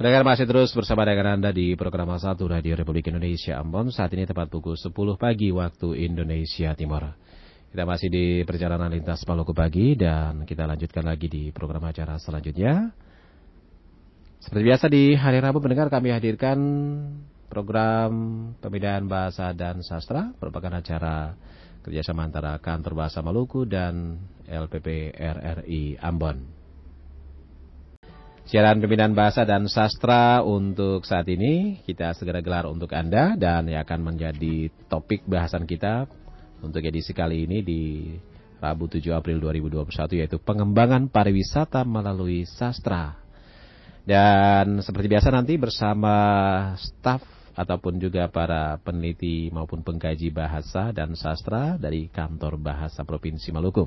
Pendengar masih terus bersama dengan Anda di program satu Radio Republik Indonesia Ambon. Saat ini tepat pukul 10 pagi waktu Indonesia Timur. Kita masih di perjalanan lintas Maluku pagi dan kita lanjutkan lagi di program acara selanjutnya. Seperti biasa di hari Rabu pendengar kami hadirkan program pembedaan bahasa dan sastra merupakan acara kerjasama antara Kantor Bahasa Maluku dan LPP RRI Ambon. Siaran pembinaan bahasa dan sastra untuk saat ini kita segera gelar untuk Anda dan yang akan menjadi topik bahasan kita untuk edisi kali ini di Rabu 7 April 2021 yaitu pengembangan pariwisata melalui sastra. Dan seperti biasa nanti bersama staf ataupun juga para peneliti maupun pengkaji bahasa dan sastra dari Kantor Bahasa Provinsi Maluku.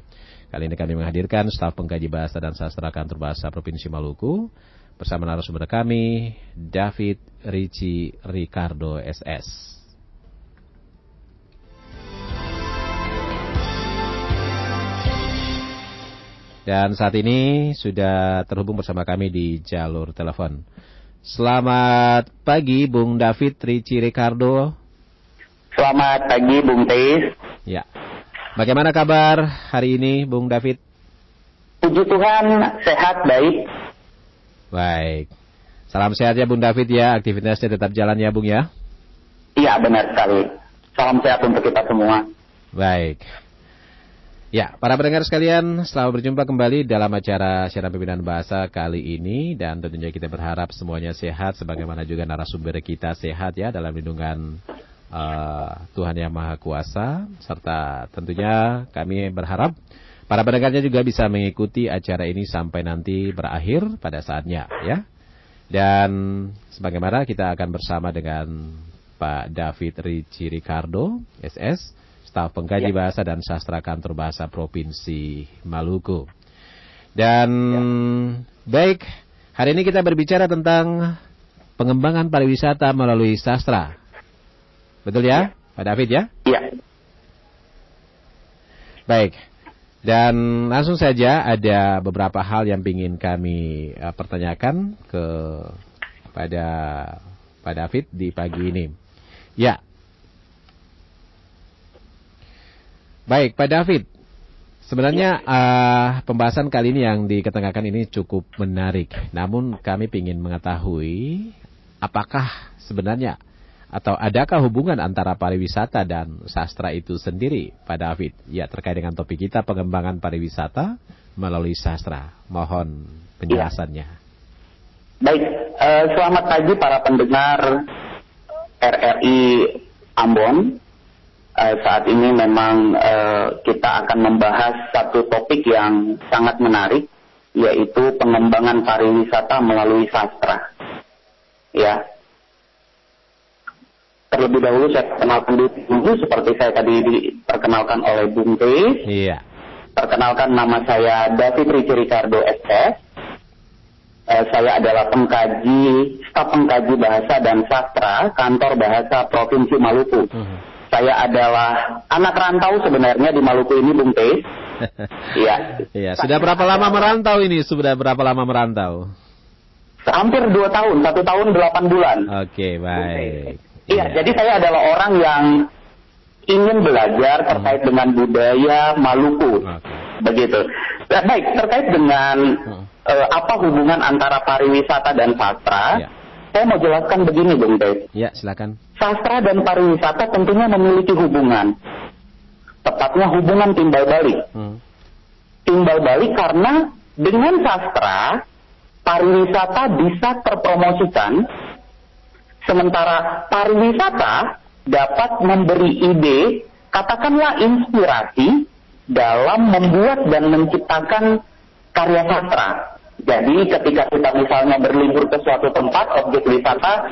Kali ini kami menghadirkan staf pengkaji bahasa dan sastra Kantor Bahasa Provinsi Maluku bersama narasumber kami David Ricci Ricardo SS. Dan saat ini sudah terhubung bersama kami di jalur telepon. Selamat pagi Bung David Ricci Ricardo. Selamat pagi Bung Teis. Ya. Bagaimana kabar hari ini, Bung David? Puji Tuhan, sehat, baik. Baik. Salam sehat ya, Bung David ya. Aktivitasnya tetap jalan ya, Bung ya? Iya, benar sekali. Salam sehat untuk kita semua. Baik. Ya, para pendengar sekalian, selamat berjumpa kembali dalam acara siaran pembinaan bahasa kali ini dan tentunya kita berharap semuanya sehat sebagaimana juga narasumber kita sehat ya dalam lindungan uh, Tuhan Yang Maha Kuasa serta tentunya kami berharap para pendengarnya juga bisa mengikuti acara ini sampai nanti berakhir pada saatnya ya. Dan sebagaimana kita akan bersama dengan Pak David Ricci Ricardo, SS, staf pengkaji ya. bahasa dan sastra kantor bahasa Provinsi Maluku. Dan ya. baik, hari ini kita berbicara tentang pengembangan pariwisata melalui sastra. Betul ya, ya. Pak David ya? Iya. Baik. Dan langsung saja ada beberapa hal yang ingin kami uh, pertanyakan ke pada Pak David di pagi ini. Ya. Baik, Pak David. Sebenarnya uh, pembahasan kali ini yang diketengahkan ini cukup menarik. Namun kami ingin mengetahui apakah sebenarnya atau adakah hubungan antara pariwisata dan sastra itu sendiri, Pak David? Ya, terkait dengan topik kita pengembangan pariwisata melalui sastra. Mohon penjelasannya. Ya. Baik, uh, selamat pagi para pendengar RRI Ambon. Uh, saat ini memang uh, kita akan membahas satu topik yang sangat menarik, yaitu pengembangan pariwisata melalui sastra. Ya, terlebih dahulu saya perkenalkan dulu seperti saya tadi diperkenalkan oleh Bung Tris. Iya. Perkenalkan nama saya David Ricci Ricardo SS. Eh, saya adalah pengkaji, staf pengkaji bahasa dan sastra kantor bahasa Provinsi Maluku. Uh -huh. Saya adalah anak rantau sebenarnya di Maluku ini, Bung Tris. Iya. Iya. Sudah berapa lama merantau ini? Sudah berapa lama merantau? Hampir dua tahun, satu tahun delapan bulan. Oke, okay, baik. Iya, jadi saya adalah orang yang ingin belajar terkait hmm. dengan budaya Maluku. Okay. Begitu. Nah, baik, terkait dengan hmm. uh, apa hubungan antara pariwisata dan sastra, ya. saya mau jelaskan begini, Bung Teh. Ya, silakan. Sastra dan pariwisata tentunya memiliki hubungan. Tepatnya hubungan timbal balik. Hmm. Timbal balik karena dengan sastra, pariwisata bisa terpromosikan Sementara pariwisata dapat memberi ide, katakanlah inspirasi dalam membuat dan menciptakan karya sastra. Jadi ketika kita misalnya berlibur ke suatu tempat, objek wisata,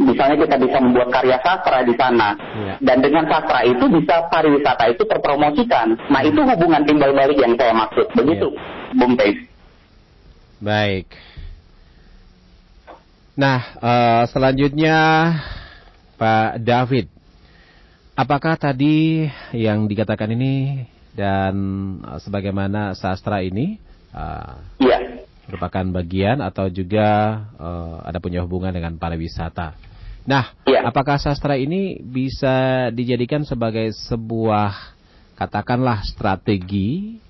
misalnya kita bisa membuat karya sastra di sana. Ya. Dan dengan sastra itu bisa pariwisata itu terpromosikan. Nah itu hubungan timbal balik yang saya maksud. Begitu, ya. Bung Teis. Baik. Nah, uh, selanjutnya Pak David, apakah tadi yang dikatakan ini dan uh, sebagaimana sastra ini uh, merupakan bagian atau juga uh, ada punya hubungan dengan pariwisata. Nah, ya. apakah sastra ini bisa dijadikan sebagai sebuah katakanlah strategi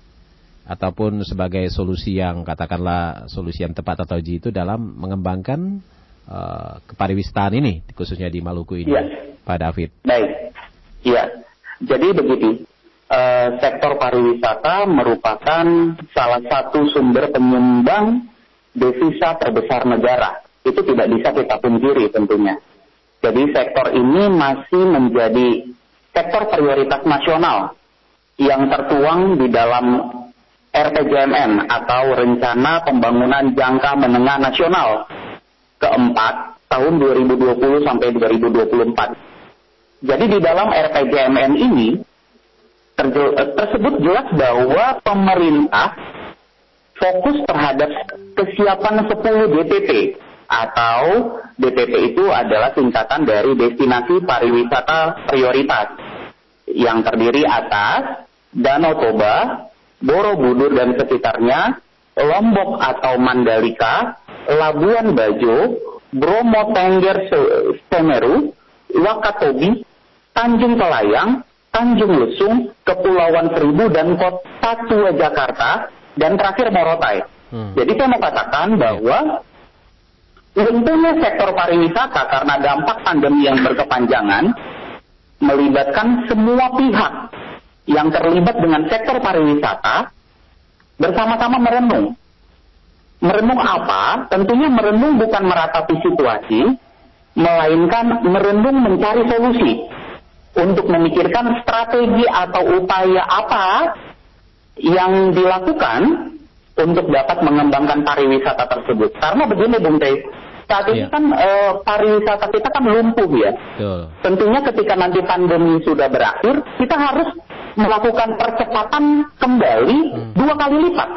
ataupun sebagai solusi yang katakanlah solusi yang tepat atau jitu dalam mengembangkan uh, kepariwisataan ini khususnya di Maluku ini, ya. Pak David? Baik, iya. Jadi begitu, uh, sektor pariwisata merupakan salah satu sumber penyumbang devisa terbesar negara. Itu tidak bisa kita pungkiri tentunya. Jadi sektor ini masih menjadi sektor prioritas nasional yang tertuang di dalam RPJMN atau Rencana Pembangunan Jangka Menengah Nasional keempat tahun 2020 sampai 2024. Jadi di dalam RPJMN ini tersebut jelas bahwa pemerintah fokus terhadap kesiapan 10 DPP atau DPP itu adalah singkatan dari destinasi pariwisata prioritas yang terdiri atas Danau Toba, Borobudur dan sekitarnya, Lombok atau Mandalika, Labuan Bajo, Bromo Tengger Semeru, Wakatobi, Tanjung Pelayang, Tanjung Lesung, Kepulauan Seribu dan Kota Tua Jakarta, dan terakhir Morotai. Hmm. Jadi saya mau katakan bahwa tentunya sektor pariwisata karena dampak pandemi yang berkepanjangan melibatkan semua pihak yang terlibat dengan sektor pariwisata bersama-sama merenung. Merenung apa? Tentunya merenung bukan meratapi situasi, melainkan merenung mencari solusi untuk memikirkan strategi atau upaya apa yang dilakukan untuk dapat mengembangkan pariwisata tersebut. Karena begini Bung Teh, saat ini iya. kan e, pariwisata kita kan lumpuh ya. Betul. Tentunya ketika nanti pandemi sudah berakhir, kita harus melakukan percepatan kembali hmm. dua kali lipat,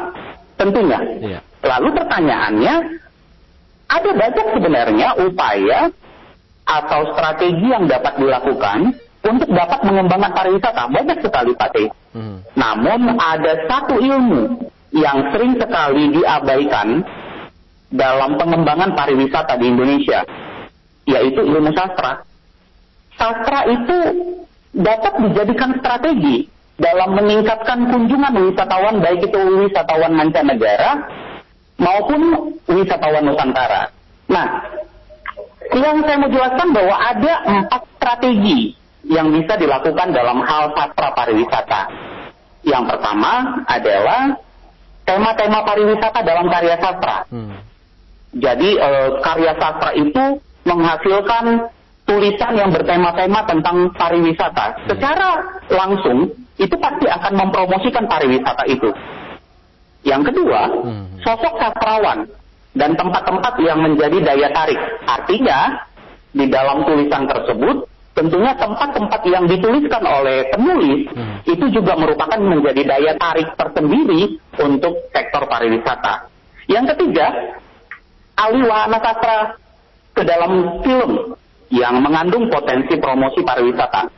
tentunya. Iya. Lalu pertanyaannya, ada banyak sebenarnya upaya atau strategi yang dapat dilakukan untuk dapat mengembangkan pariwisata banyak sekali Pak Teh. Hmm. Namun ada satu ilmu yang sering sekali diabaikan dalam pengembangan pariwisata di Indonesia, yaitu ilmu sastra. Sastra itu dapat dijadikan strategi dalam meningkatkan kunjungan wisatawan baik itu wisatawan mancanegara maupun wisatawan Nusantara. Nah, yang saya mau jelaskan bahwa ada empat strategi yang bisa dilakukan dalam hal sastra pariwisata. Yang pertama adalah tema-tema pariwisata dalam karya sastra. Hmm. Jadi e, karya sastra itu menghasilkan tulisan yang bertema-tema tentang pariwisata. Hmm. Secara langsung itu pasti akan mempromosikan pariwisata itu. Yang kedua, hmm. sosok sastrawan dan tempat-tempat yang menjadi daya tarik. Artinya, di dalam tulisan tersebut tentunya tempat-tempat yang dituliskan oleh penulis hmm. itu juga merupakan menjadi daya tarik tersendiri untuk sektor pariwisata. Yang ketiga, alih wahana sastra ke dalam film yang mengandung potensi promosi pariwisata.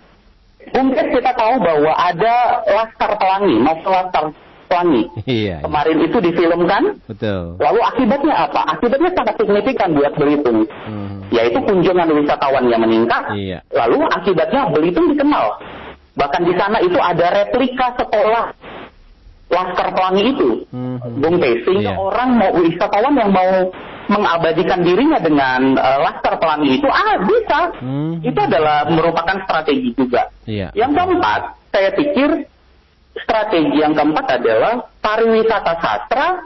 Mungkin kita tahu bahwa ada Laskar Pelangi, novel Laskar Pelangi. Iya, iya. Kemarin itu difilmkan. Betul. Lalu akibatnya apa? Akibatnya sangat signifikan buat Belitung. Hmm. Yaitu kunjungan wisatawan yang meningkat. Iya. Lalu akibatnya Belitung dikenal. Bahkan di sana itu ada replika sekolah Laskar Pelangi itu, hmm. Bung Teh, sehingga iya. orang mau wisatawan yang mau mengabadikan dirinya dengan uh, Laskar Pelangi itu, ah bisa, hmm. itu adalah merupakan strategi juga. Iya. Yang keempat, saya pikir strategi yang keempat adalah pariwisata sastra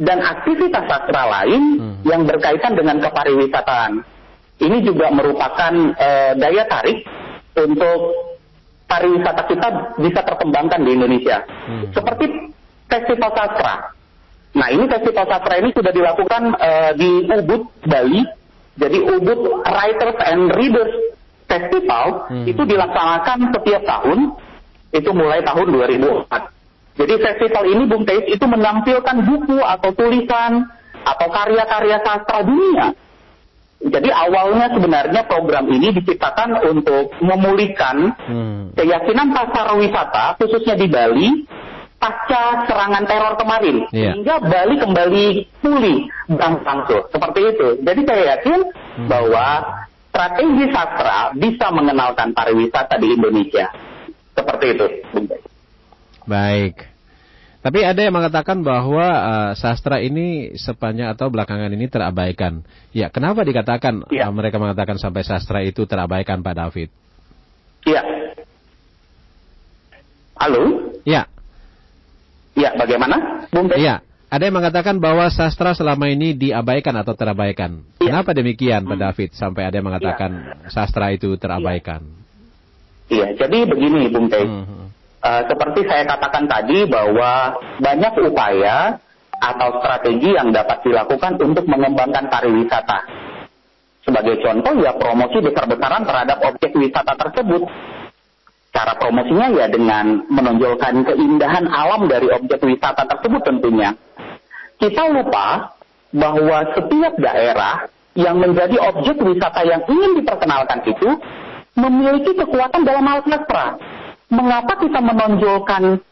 dan aktivitas sastra lain hmm. yang berkaitan dengan kepariwisataan. Ini juga merupakan uh, daya tarik untuk pariwisata kita bisa terkembangkan di Indonesia. Hmm. Seperti festival sastra. Nah ini festival sastra ini sudah dilakukan uh, di Ubud, Bali. Jadi Ubud Writers and Readers Festival hmm. itu dilaksanakan setiap tahun itu mulai tahun 2004. Jadi festival ini Bung Teis itu menampilkan buku atau tulisan atau karya-karya sastra dunia. Jadi awalnya sebenarnya program ini diciptakan untuk memulihkan hmm. keyakinan pasar wisata khususnya di Bali pasca serangan teror kemarin Iya. sehingga Bali kembali pulih berangsur seperti itu. Jadi saya yakin Hmm. bahwa strategi sastra bisa mengenalkan pariwisata di Indonesia. Seperti itu. Baik. Tapi ada yang mengatakan bahwa eh, sastra ini sepanjang atau belakangan ini terabaikan. Ya, kenapa dikatakan Iya. eh, mereka mengatakan sampai sastra itu terabaikan Pak David? Iya. Halo? Ya, Ya, bagaimana? Bung iya. Ada yang mengatakan bahwa sastra selama ini diabaikan atau terabaikan. Iya. Kenapa demikian Pak David sampai ada yang mengatakan sastra itu terabaikan? Iya, jadi begini Bung Teh. Hmm. Eh, seperti saya katakan tadi bahwa banyak upaya atau strategi yang dapat dilakukan untuk mengembangkan pariwisata. Sebagai contoh ya promosi besar-besaran terhadap objek wisata tersebut. Cara promosinya ya dengan menonjolkan keindahan alam dari objek wisata tersebut tentunya. Kita lupa bahwa setiap daerah yang menjadi objek wisata yang ingin diperkenalkan itu memiliki kekuatan dalam hal sastra. Mengapa kita menonjolkan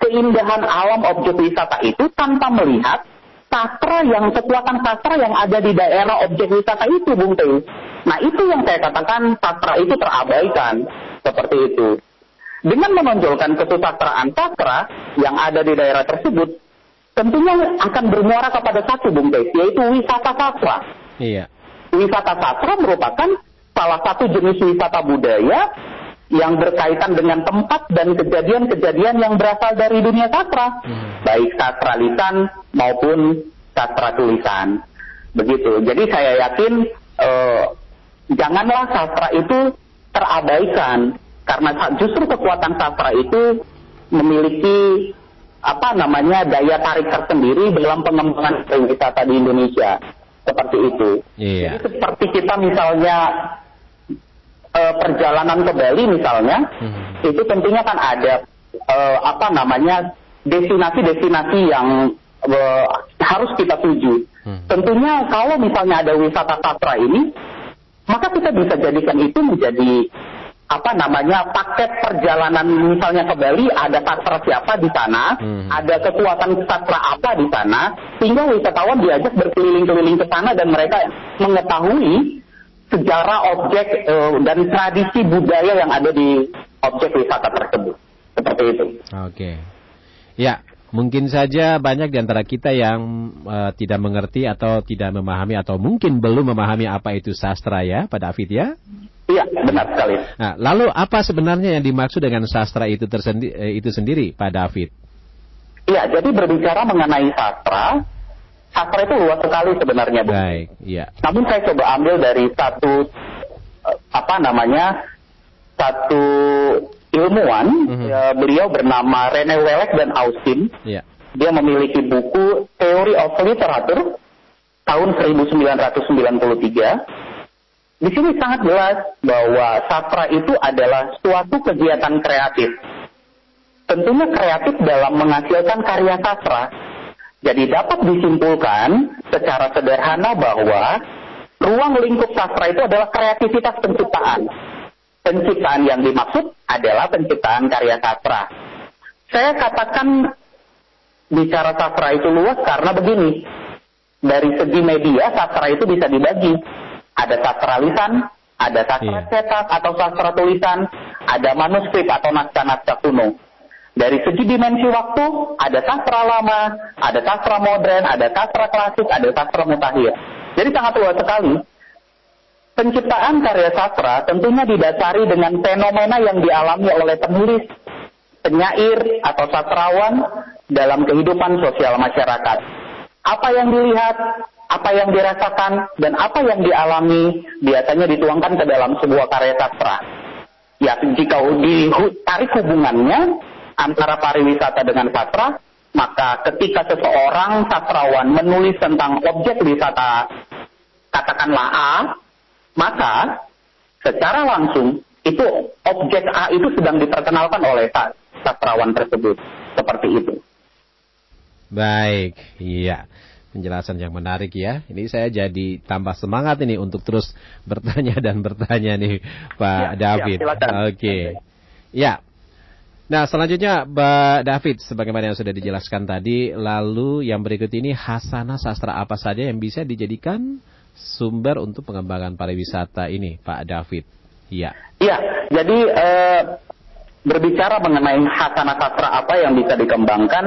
keindahan alam objek wisata itu tanpa melihat sastra yang kekuatan sastra yang ada di daerah objek wisata itu, Bung Teu. Nah itu yang saya katakan sastra itu terabaikan seperti itu. Dengan menonjolkan kesusastraan sastra yang ada di daerah tersebut, tentunya akan bermuara kepada satu, Bung Teu, yaitu wisata sastra Iya. wisata sastra merupakan salah satu jenis wisata budaya yang berkaitan dengan tempat dan kejadian-kejadian yang berasal dari dunia sastra, Hmm. baik sastra lisan maupun sastra tulisan. Begitu. Jadi saya yakin eh, janganlah sastra itu terabaikan karena justru kekuatan sastra itu memiliki apa namanya daya tarik tersendiri dalam pengembangan pariwisata di Indonesia seperti itu. Iya. Jadi seperti kita misalnya eh, perjalanan ke Bali misalnya, Hmm. itu tentunya kan ada eh, apa namanya destinasi-destinasi yang eh, harus kita tuju. Hmm. Tentunya kalau misalnya ada wisata sastra ini, maka kita bisa jadikan itu menjadi apa namanya paket perjalanan misalnya ke Bali ada sastra siapa di sana, Hmm. ada kekuatan sastra apa di sana, sehingga wisatawan diajak berkeliling-keliling ke sana dan mereka mengetahui sejarah objek eh, dan tradisi budaya yang ada di objek wisata tersebut. Seperti itu. Oke. Ya, mungkin saja banyak di antara kita yang eh, tidak mengerti atau tidak memahami atau mungkin belum memahami apa itu sastra ya, Pak David ya. Iya, benar sekali. Nah, lalu apa sebenarnya yang dimaksud dengan sastra itu tersendi- eh, itu sendiri, Pak David? Iya, jadi berbicara mengenai sastra, sastra itu luas sekali sebenarnya, Bu. Baik, iya. Namun saya coba ambil dari satu eh, apa namanya satu ilmuwan, Mhm. ya, beliau bernama Rene Welek dan Austin. Iya. Dia memiliki buku Theory of Literature tahun 1993. Di sini sangat jelas bahwa sastra itu adalah suatu kegiatan kreatif. Tentunya kreatif dalam menghasilkan karya sastra. Jadi dapat disimpulkan secara sederhana bahwa ruang lingkup sastra itu adalah kreativitas penciptaan. Penciptaan yang dimaksud adalah penciptaan karya sastra. Saya katakan bicara sastra itu luas karena begini. Dari segi media, sastra itu bisa dibagi. Ada sastra lisan, ada sastra Iya. cetak atau sastra tulisan, ada manuskrip atau naskah-naskah kuno. Dari segi dimensi waktu, ada sastra lama, ada sastra modern, ada sastra klasik, ada sastra mutakhir. Jadi sangat luas sekali. Penciptaan karya sastra tentunya didasari dengan fenomena yang dialami oleh penulis, penyair, atau sastrawan dalam kehidupan sosial masyarakat. Apa yang dilihat, apa yang dirasakan, dan apa yang dialami biasanya dituangkan ke dalam sebuah karya sastra. Ya, jika ditarik hubungannya antara pariwisata dengan sastra, maka ketika seseorang sastrawan menulis tentang objek wisata, katakanlah A, maka secara langsung itu objek A itu sedang diperkenalkan oleh sa- sastrawan tersebut. Seperti itu. Baik, iya. Penjelasan yang menarik ya. Ini saya jadi tambah semangat ini untuk terus bertanya dan bertanya nih Pak Ya, ya, David. silakan. Oke. Ya. Nah, selanjutnya Mbak David, sebagaimana yang sudah dijelaskan tadi, lalu yang berikut ini hasana sastra apa saja yang bisa dijadikan sumber untuk pengembangan pariwisata ini, Pak David? Iya. Iya, jadi eh, berbicara mengenai hasana sastra apa yang bisa dikembangkan,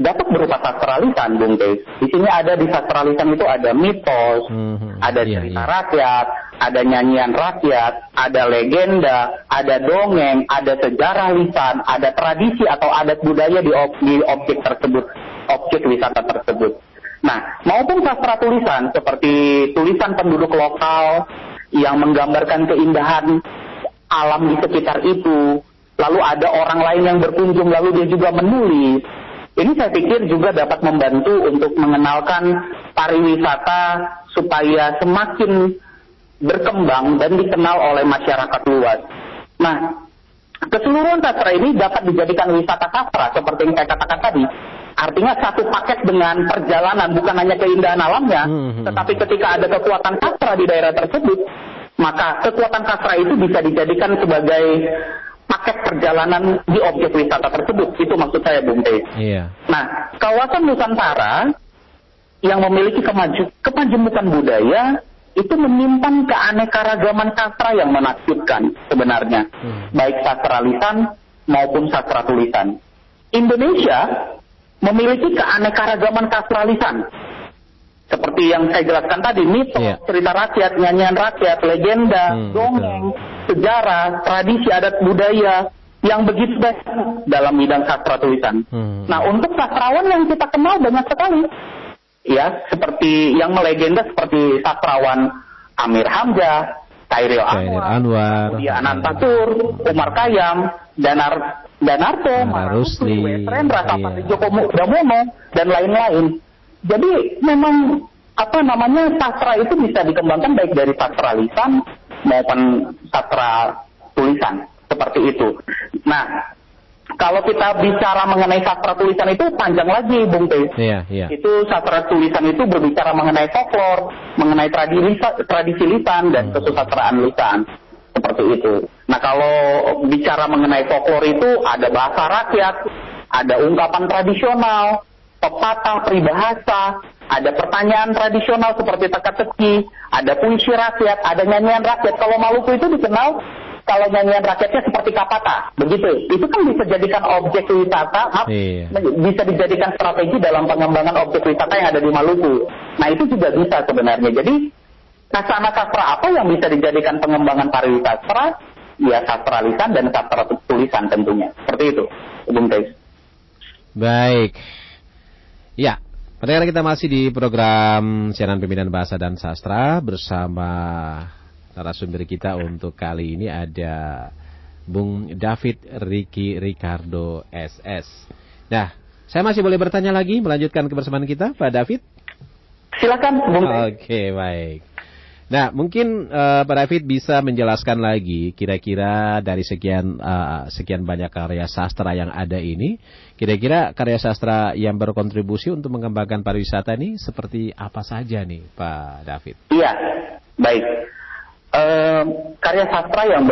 dapat berupa sastra lisan, Bung Teh. Di sini ada di sastra lisan itu ada mitos, hmm, ada iya, cerita iya. rakyat, ada nyanyian rakyat, ada legenda, ada dongeng, ada sejarah lisan, ada tradisi atau adat budaya di, ob di objek tersebut, objek wisata tersebut. Nah, maupun sastra tulisan seperti tulisan penduduk lokal yang menggambarkan keindahan alam di sekitar itu, lalu ada orang lain yang berkunjung lalu dia juga menulis ini saya pikir juga dapat membantu untuk mengenalkan pariwisata supaya semakin berkembang dan dikenal oleh masyarakat luas. Nah, keseluruhan sastra ini dapat dijadikan wisata sastra seperti yang saya katakan tadi. Artinya satu paket dengan perjalanan bukan hanya keindahan alamnya, hmm, tetapi ketika ada kekuatan sastra di daerah tersebut, maka kekuatan sastra itu bisa dijadikan sebagai paket perjalanan di objek wisata tersebut. Itu maksud saya, Bung Teh. Iya. Nah, kawasan Nusantara yang memiliki kemaju, kemajemukan budaya itu menyimpan keanekaragaman sastra yang menakjubkan sebenarnya, hmm. baik sastra lisan maupun sastra tulisan. Indonesia memiliki keanekaragaman sastra lisan. Seperti yang saya jelaskan tadi, mitos, yeah. cerita rakyat, nyanyian rakyat, legenda, hmm, dongeng, sejarah, tradisi adat budaya yang begitu baik dalam bidang sastra tulisan. Hmm. Nah, untuk sastrawan yang kita kenal banyak sekali. Ya, seperti yang melegenda seperti sastrawan Amir Hamzah, Khairil Anwar, Anwar Anantatur, Umar Kayam, Danar Danarto, Marusli, Rendra, iya. Joko Damono, dan lain-lain. Jadi memang apa namanya sastra itu bisa dikembangkan baik dari sastra lisan maupun sastra tulisan seperti itu. Nah, kalau kita bicara mengenai sastra tulisan itu panjang lagi, Bung Teh. Iya, iya. Itu sastra tulisan itu berbicara mengenai folklor, mengenai tradisi, tradisi lisan dan hmm. kesusastraan lisan seperti itu. Nah, kalau bicara mengenai folklor itu ada bahasa rakyat, ada ungkapan tradisional, pepatah, peribahasa, ada pertanyaan tradisional seperti teka-teki, ada puisi rakyat, ada nyanyian rakyat. Kalau Maluku itu dikenal kalau nyanyian rakyatnya seperti kapata, begitu. Itu kan bisa dijadikan objek wisata, iya. bisa dijadikan strategi dalam pengembangan objek wisata yang ada di Maluku. Nah itu juga bisa sebenarnya. Jadi kasana sastra apa yang bisa dijadikan pengembangan pariwisata? Ya sastra lisan dan sastra tulisan tentunya. Seperti itu, Bung. Baik. Ya, pendengar kita masih di program siaran pembinaan bahasa dan sastra bersama narasumber kita untuk kali ini ada Bung David Ricky Ricardo SS. Nah, saya masih boleh bertanya lagi melanjutkan kebersamaan kita, Pak David? Silakan, Bung. Oke, baik. Nah, mungkin uh, Pak David bisa menjelaskan lagi kira-kira dari sekian uh, sekian banyak karya sastra yang ada ini, kira-kira karya sastra yang berkontribusi untuk mengembangkan pariwisata ini seperti apa saja nih, Pak David? Iya, baik. Uh, karya sastra yang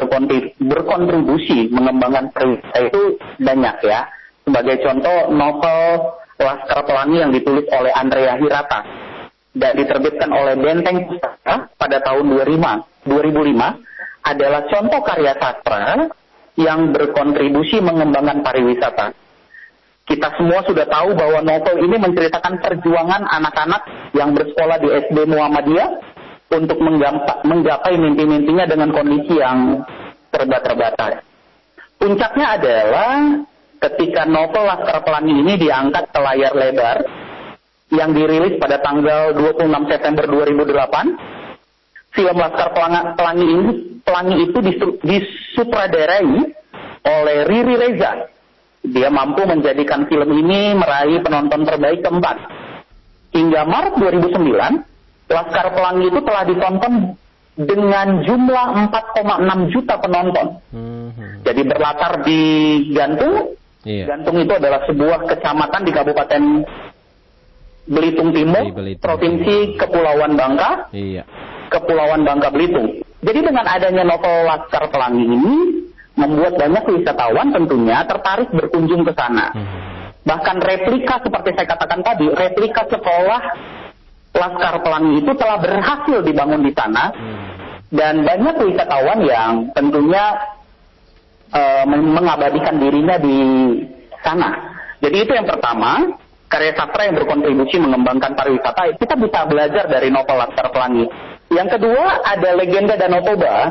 berkontribusi mengembangkan pariwisata itu banyak ya. Sebagai contoh, novel Laskar Pelangi yang ditulis oleh Andrea Hirata dan diterbitkan oleh Benteng Pustaka pada tahun 2005, 2005 adalah contoh karya sastra yang berkontribusi mengembangkan pariwisata. Kita semua sudah tahu bahwa novel ini menceritakan perjuangan anak-anak yang bersekolah di SD Muhammadiyah untuk menggapai mimpi-mimpinya dengan kondisi yang serba terbatas. Puncaknya adalah ketika novel Laskar Pelangi ini diangkat ke layar lebar yang dirilis pada tanggal 26 September 2008. Film Laskar Pelangi, ini, Pelangi itu disutradarai oleh Riri Reza. Dia mampu menjadikan film ini meraih penonton terbaik keempat. Hingga Maret 2009, Laskar Pelangi itu telah ditonton dengan jumlah 4,6 juta penonton. Hmm. Jadi berlatar di Gantung. Iya. Gantung itu adalah sebuah kecamatan di Kabupaten Belitung Timur, Belitung. Provinsi Kepulauan Bangka, iya. Kepulauan Bangka Belitung. Jadi dengan adanya novel Laskar Pelangi ini, membuat banyak wisatawan tentunya tertarik berkunjung ke sana. Hmm. Bahkan replika seperti saya katakan tadi, replika sekolah Laskar Pelangi itu telah berhasil dibangun di sana. Hmm. Dan banyak wisatawan yang tentunya uh, mengabadikan dirinya di sana. Jadi itu yang pertama, karya sastra yang berkontribusi mengembangkan pariwisata. Kita bisa belajar dari novel Laskar Pelangi. Yang kedua ada legenda Danau Toba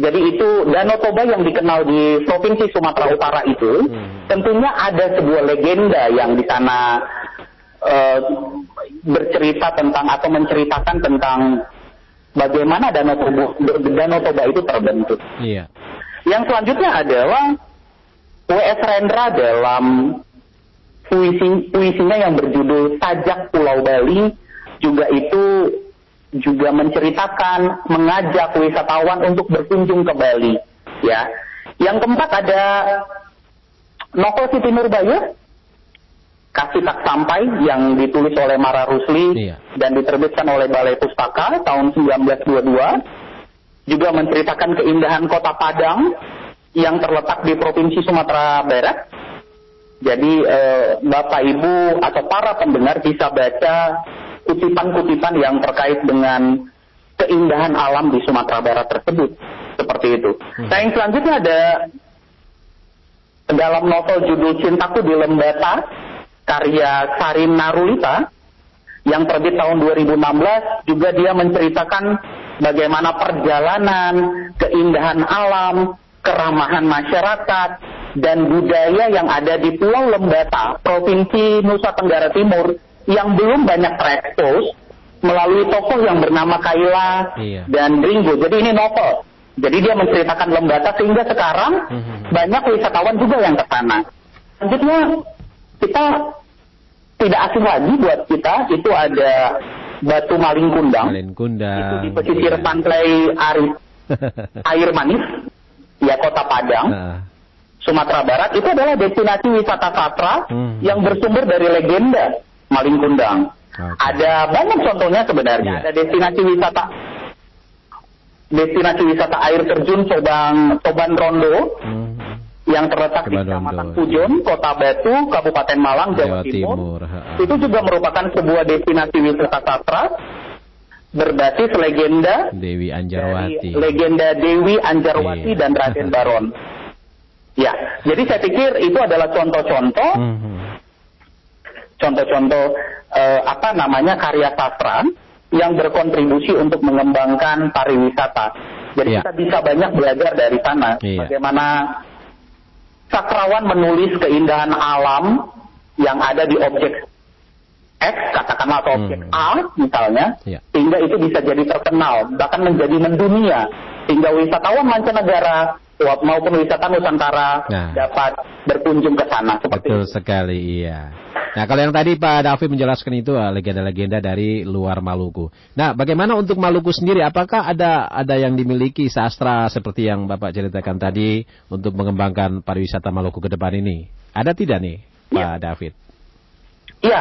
jadi itu Danau Toba yang dikenal di Provinsi Sumatera Utara itu, hmm. tentunya ada sebuah legenda yang di sana uh, bercerita tentang atau menceritakan tentang bagaimana Danau Toba, Danau Toba itu terbentuk. Iya. Yang selanjutnya adalah W.S. Rendra dalam puisi, puisinya yang berjudul Sajak Pulau Bali juga itu juga menceritakan, mengajak wisatawan untuk berkunjung ke Bali. Ya, yang keempat ada novel Siti Nurbaya, Kasih Tak Sampai yang ditulis oleh Mara Rusli iya. dan diterbitkan oleh Balai Pustaka tahun 1922. Juga menceritakan keindahan kota Padang yang terletak di Provinsi Sumatera Barat. Jadi eh, Bapak Ibu atau para pendengar bisa baca kutipan-kutipan yang terkait dengan keindahan alam di Sumatera Barat tersebut. Seperti itu. Hmm. Nah yang selanjutnya ada dalam novel judul Cintaku di Lembata, karya Sarin Narulita, yang terbit tahun 2016, juga dia menceritakan bagaimana perjalanan, keindahan alam, keramahan masyarakat, dan budaya yang ada di Pulau Lembata, Provinsi Nusa Tenggara Timur, yang belum banyak terekspos melalui tokoh yang bernama Kaila iya. dan Ringo. Jadi ini novel. Jadi dia menceritakan Lembata sehingga sekarang mm-hmm. banyak wisatawan juga yang ke sana. Selanjutnya kita tidak asing lagi buat kita itu ada Batu Maling Kundang. Maling Kundang. Itu di pesisir iya. pantai Arif, air manis, ya kota Padang. Nah. Sumatera Barat itu adalah destinasi wisata sastra hmm. yang bersumber dari legenda Maling Kundang. Okay. Ada banyak contohnya sebenarnya. Yeah. Ada destinasi wisata destinasi wisata air terjun Sobang Soban Rondo hmm. yang terletak Soban di Kecamatan Pujon, Kota Batu, Kabupaten Malang, Jawa, Jawa Timur. Timur. Itu juga merupakan sebuah destinasi wisata sastra berbasis legenda Dewi Anjarwati. legenda Dewi Anjarwati yeah. dan Raden Baron. Ya, jadi saya pikir itu adalah contoh-contoh -hmm contoh-contoh eh, apa namanya karya sastra yang berkontribusi untuk mengembangkan pariwisata. Jadi yeah. kita bisa banyak belajar dari sana yeah. bagaimana sastrawan menulis keindahan alam yang ada di objek X katakanlah atau objek hmm. A misalnya yeah. sehingga itu bisa jadi terkenal bahkan menjadi mendunia sehingga wisatawan mancanegara maupun wisata Nusantara nah. dapat berkunjung ke sana. Betul itu. sekali, iya. Nah, kalau yang tadi Pak David menjelaskan itu ah, legenda-legenda dari luar Maluku. Nah, bagaimana untuk Maluku sendiri? Apakah ada ada yang dimiliki sastra seperti yang Bapak ceritakan tadi untuk mengembangkan pariwisata Maluku ke depan ini? Ada tidak nih, ya. Pak David? Iya,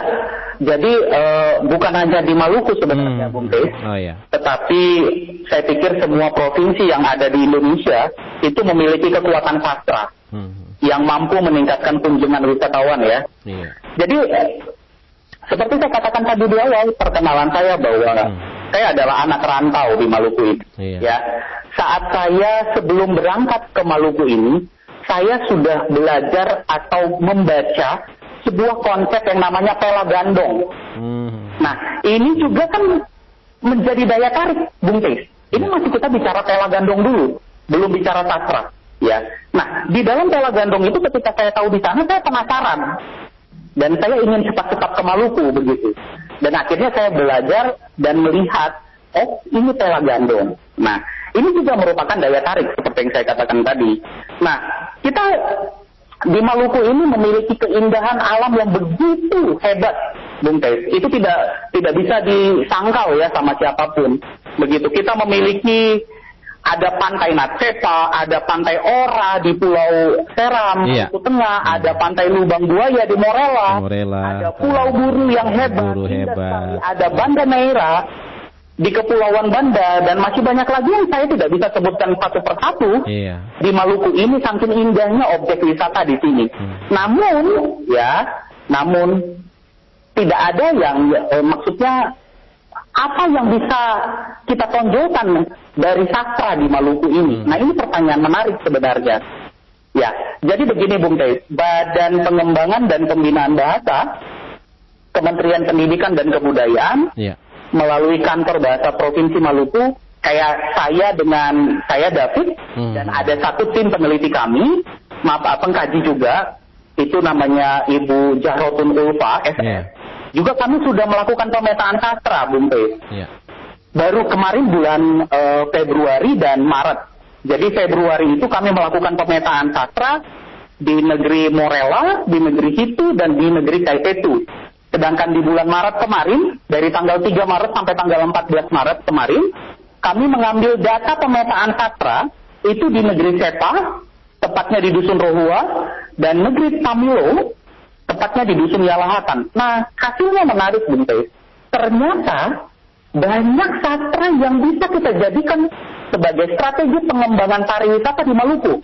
jadi uh, bukan hanya di Maluku sebenarnya, hmm. Bung Des, oh, iya. tetapi saya pikir semua provinsi yang ada di Indonesia itu memiliki kekuatan sastra hmm. yang mampu meningkatkan kunjungan wisatawan ya. Iya. Jadi seperti saya katakan tadi di awal perkenalan saya bahwa hmm. saya adalah anak rantau di Maluku ini. Iya. Ya, saat saya sebelum berangkat ke Maluku ini, saya sudah belajar atau membaca sebuah konsep yang namanya pela gandong. Hmm. Nah, ini juga kan menjadi daya tarik, Bung Tis. Ini masih kita bicara pela gandong dulu, belum bicara sastra. Ya. Nah, di dalam pela gandong itu ketika saya tahu di sana, saya penasaran. Dan saya ingin cepat-cepat ke Maluku begitu. Dan akhirnya saya belajar dan melihat, oh ini pela gandong. Nah, ini juga merupakan daya tarik seperti yang saya katakan tadi. Nah, kita di Maluku ini memiliki keindahan alam yang begitu hebat, Bung Tes. Itu tidak tidak bisa disangkal ya sama siapa pun. Begitu kita memiliki ada pantai Natsepa, ada pantai Ora di Pulau Seram, iya. Maluku Tengah, hmm. ada pantai Lubang Buaya di Morela, Morela ada Pulau Buru yang hebat, Buru hebat. ada Banda Neira di Kepulauan Banda dan masih banyak lagi yang saya tidak bisa sebutkan satu persatu iya. di Maluku ini saking indahnya objek wisata di sini. Hmm. Namun ya, namun tidak ada yang eh, maksudnya apa yang bisa kita tonjolkan dari sastra di Maluku ini. Hmm. Nah ini pertanyaan menarik sebenarnya. Ya, jadi begini Bung Teh, Badan Pengembangan dan Pembinaan Bahasa Kementerian Pendidikan dan Kebudayaan yeah melalui kantor bahasa Provinsi Maluku kayak saya dengan saya David hmm. dan ada satu tim peneliti kami, maaf pengkaji juga itu namanya Ibu Jahrotun Ulfa SF. Yeah. Juga kami sudah melakukan pemetaan sastra, Bung P. Yeah. Baru kemarin bulan uh, Februari dan Maret. Jadi Februari itu kami melakukan pemetaan sastra di negeri Morella, di negeri Hitu, dan di negeri Kaipetu. Sedangkan di bulan Maret kemarin, dari tanggal 3 Maret sampai tanggal 14 Maret kemarin, kami mengambil data pemetaan sastra itu di negeri Sepa, tepatnya di Dusun Rohua, dan negeri Tamilo, tepatnya di Dusun Yalahatan. Nah, hasilnya menarik, Bung Ternyata banyak sastra yang bisa kita jadikan sebagai strategi pengembangan pariwisata di Maluku.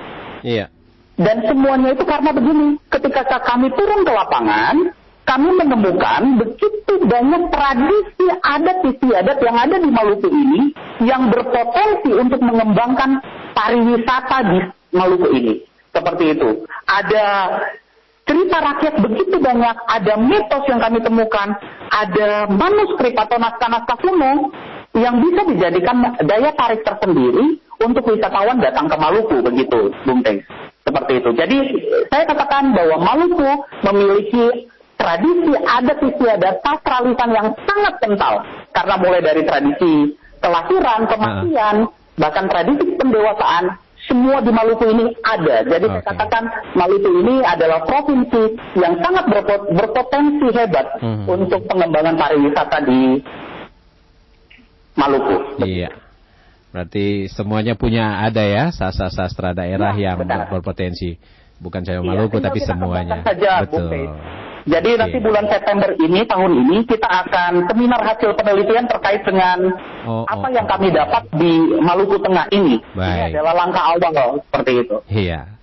Iya. Dan semuanya itu karena begini, ketika kami turun ke lapangan, kami menemukan begitu banyak tradisi adat istiadat yang ada di Maluku ini yang berpotensi untuk mengembangkan pariwisata di Maluku ini. Seperti itu. Ada cerita rakyat begitu banyak, ada mitos yang kami temukan, ada manuskrip atau naskah-naskah kuno yang bisa dijadikan daya tarik tersendiri untuk wisatawan datang ke Maluku begitu, Bung Teng. Seperti itu. Jadi saya katakan bahwa Maluku memiliki tradisi adat istiadat sastralisan yang sangat kental karena mulai dari tradisi kelahiran, kematian, nah. bahkan tradisi pendewasaan semua di Maluku ini ada. Jadi okay. saya katakan Maluku ini adalah provinsi yang sangat berpot berpotensi hebat hmm. untuk pengembangan pariwisata di Maluku. Iya. Berarti semuanya punya ada ya sastra-sastra daerah ya, yang benar. berpotensi. Bukan saya iya, Maluku tapi semuanya. Saja, Betul. Jadi okay. nanti bulan September ini tahun ini kita akan seminar hasil penelitian terkait dengan oh, apa oh, yang kami oh. dapat di Maluku Tengah ini. Baik. Ini adalah langkah awal seperti itu. Iya.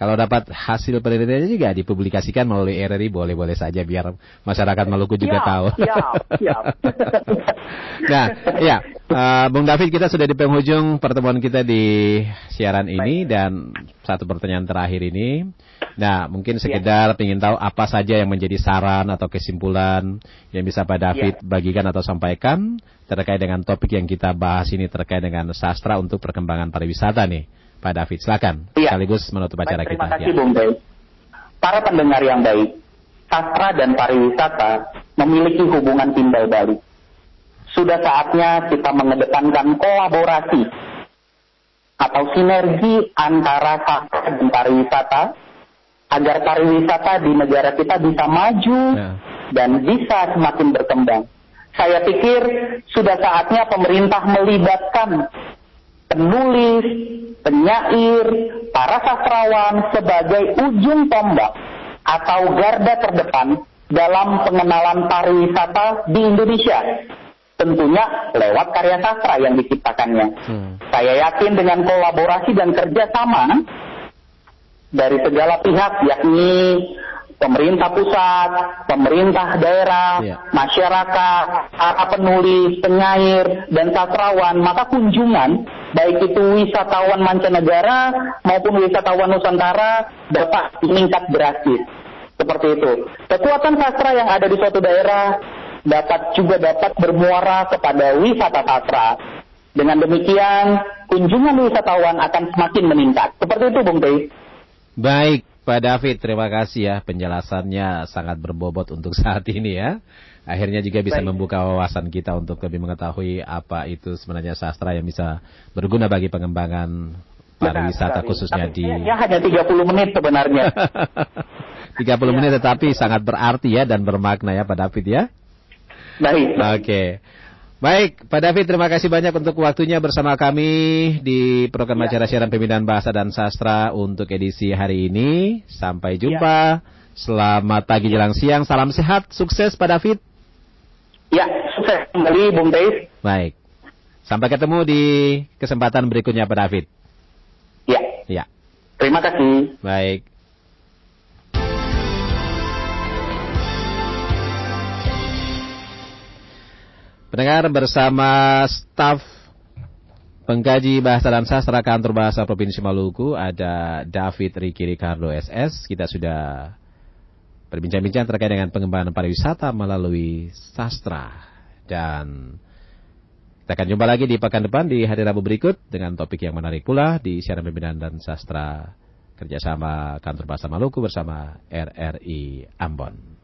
Kalau dapat hasil penelitiannya juga dipublikasikan melalui RRI boleh-boleh saja biar masyarakat Maluku juga ya, tahu. Ya, ya. nah, ya, uh, Bung David kita sudah di penghujung pertemuan kita di siaran ini Baik. dan satu pertanyaan terakhir ini. Nah, mungkin ya. sekedar ya. ingin tahu apa saja yang menjadi saran atau kesimpulan yang bisa Pak David ya. bagikan atau sampaikan terkait dengan topik yang kita bahas ini terkait dengan sastra untuk perkembangan pariwisata nih. Pak David. Silakan. Iya. Sekaligus menutup acara kita. Terima kasih, ya. Bung Bay. Para pendengar yang baik, sastra dan pariwisata memiliki hubungan timbal balik. Sudah saatnya kita mengedepankan kolaborasi atau sinergi antara sastra dan pariwisata agar pariwisata di negara kita bisa maju ya. dan bisa semakin berkembang. Saya pikir sudah saatnya pemerintah melibatkan penulis, penyair, para sastrawan sebagai ujung tombak atau garda terdepan dalam pengenalan pariwisata di Indonesia. Tentunya lewat karya sastra yang diciptakannya. Hmm. Saya yakin dengan kolaborasi dan kerjasama dari segala pihak, yakni pemerintah pusat, pemerintah daerah, yeah. masyarakat, para penulis, penyair, dan sastrawan, maka kunjungan baik itu wisatawan mancanegara maupun wisatawan Nusantara dapat meningkat drastis. Seperti itu. Kekuatan sastra yang ada di suatu daerah dapat juga dapat bermuara kepada wisata sastra. Dengan demikian, kunjungan wisatawan akan semakin meningkat. Seperti itu, Bung Tei. Baik, Pak David, terima kasih ya penjelasannya sangat berbobot untuk saat ini ya. Akhirnya juga bisa Baik. membuka wawasan kita untuk lebih mengetahui apa itu sebenarnya sastra yang bisa berguna bagi pengembangan pariwisata khususnya Tapi di ya hanya 30 menit sebenarnya. 30 ya. menit tetapi sangat berarti ya dan bermakna ya Pak David ya. Baik. Oke. Okay. Baik, Pak David terima kasih banyak untuk waktunya bersama kami di program ya. acara siaran pembinaan bahasa dan sastra untuk edisi hari ini. Sampai jumpa. Ya. Selamat pagi jelang siang, salam sehat, sukses Pak David. Ya, sukses kembali Bung Dave. Baik. Sampai ketemu di kesempatan berikutnya Pak David. Ya. Ya. Terima kasih. Baik. Pendengar bersama staf pengkaji bahasa dan sastra kantor bahasa Provinsi Maluku ada David Riki Ricardo SS. Kita sudah berbincang-bincang terkait dengan pengembangan pariwisata melalui sastra dan kita akan jumpa lagi di pekan depan di hari Rabu berikut dengan topik yang menarik pula di siaran pembinaan dan sastra kerjasama kantor bahasa Maluku bersama RRI Ambon.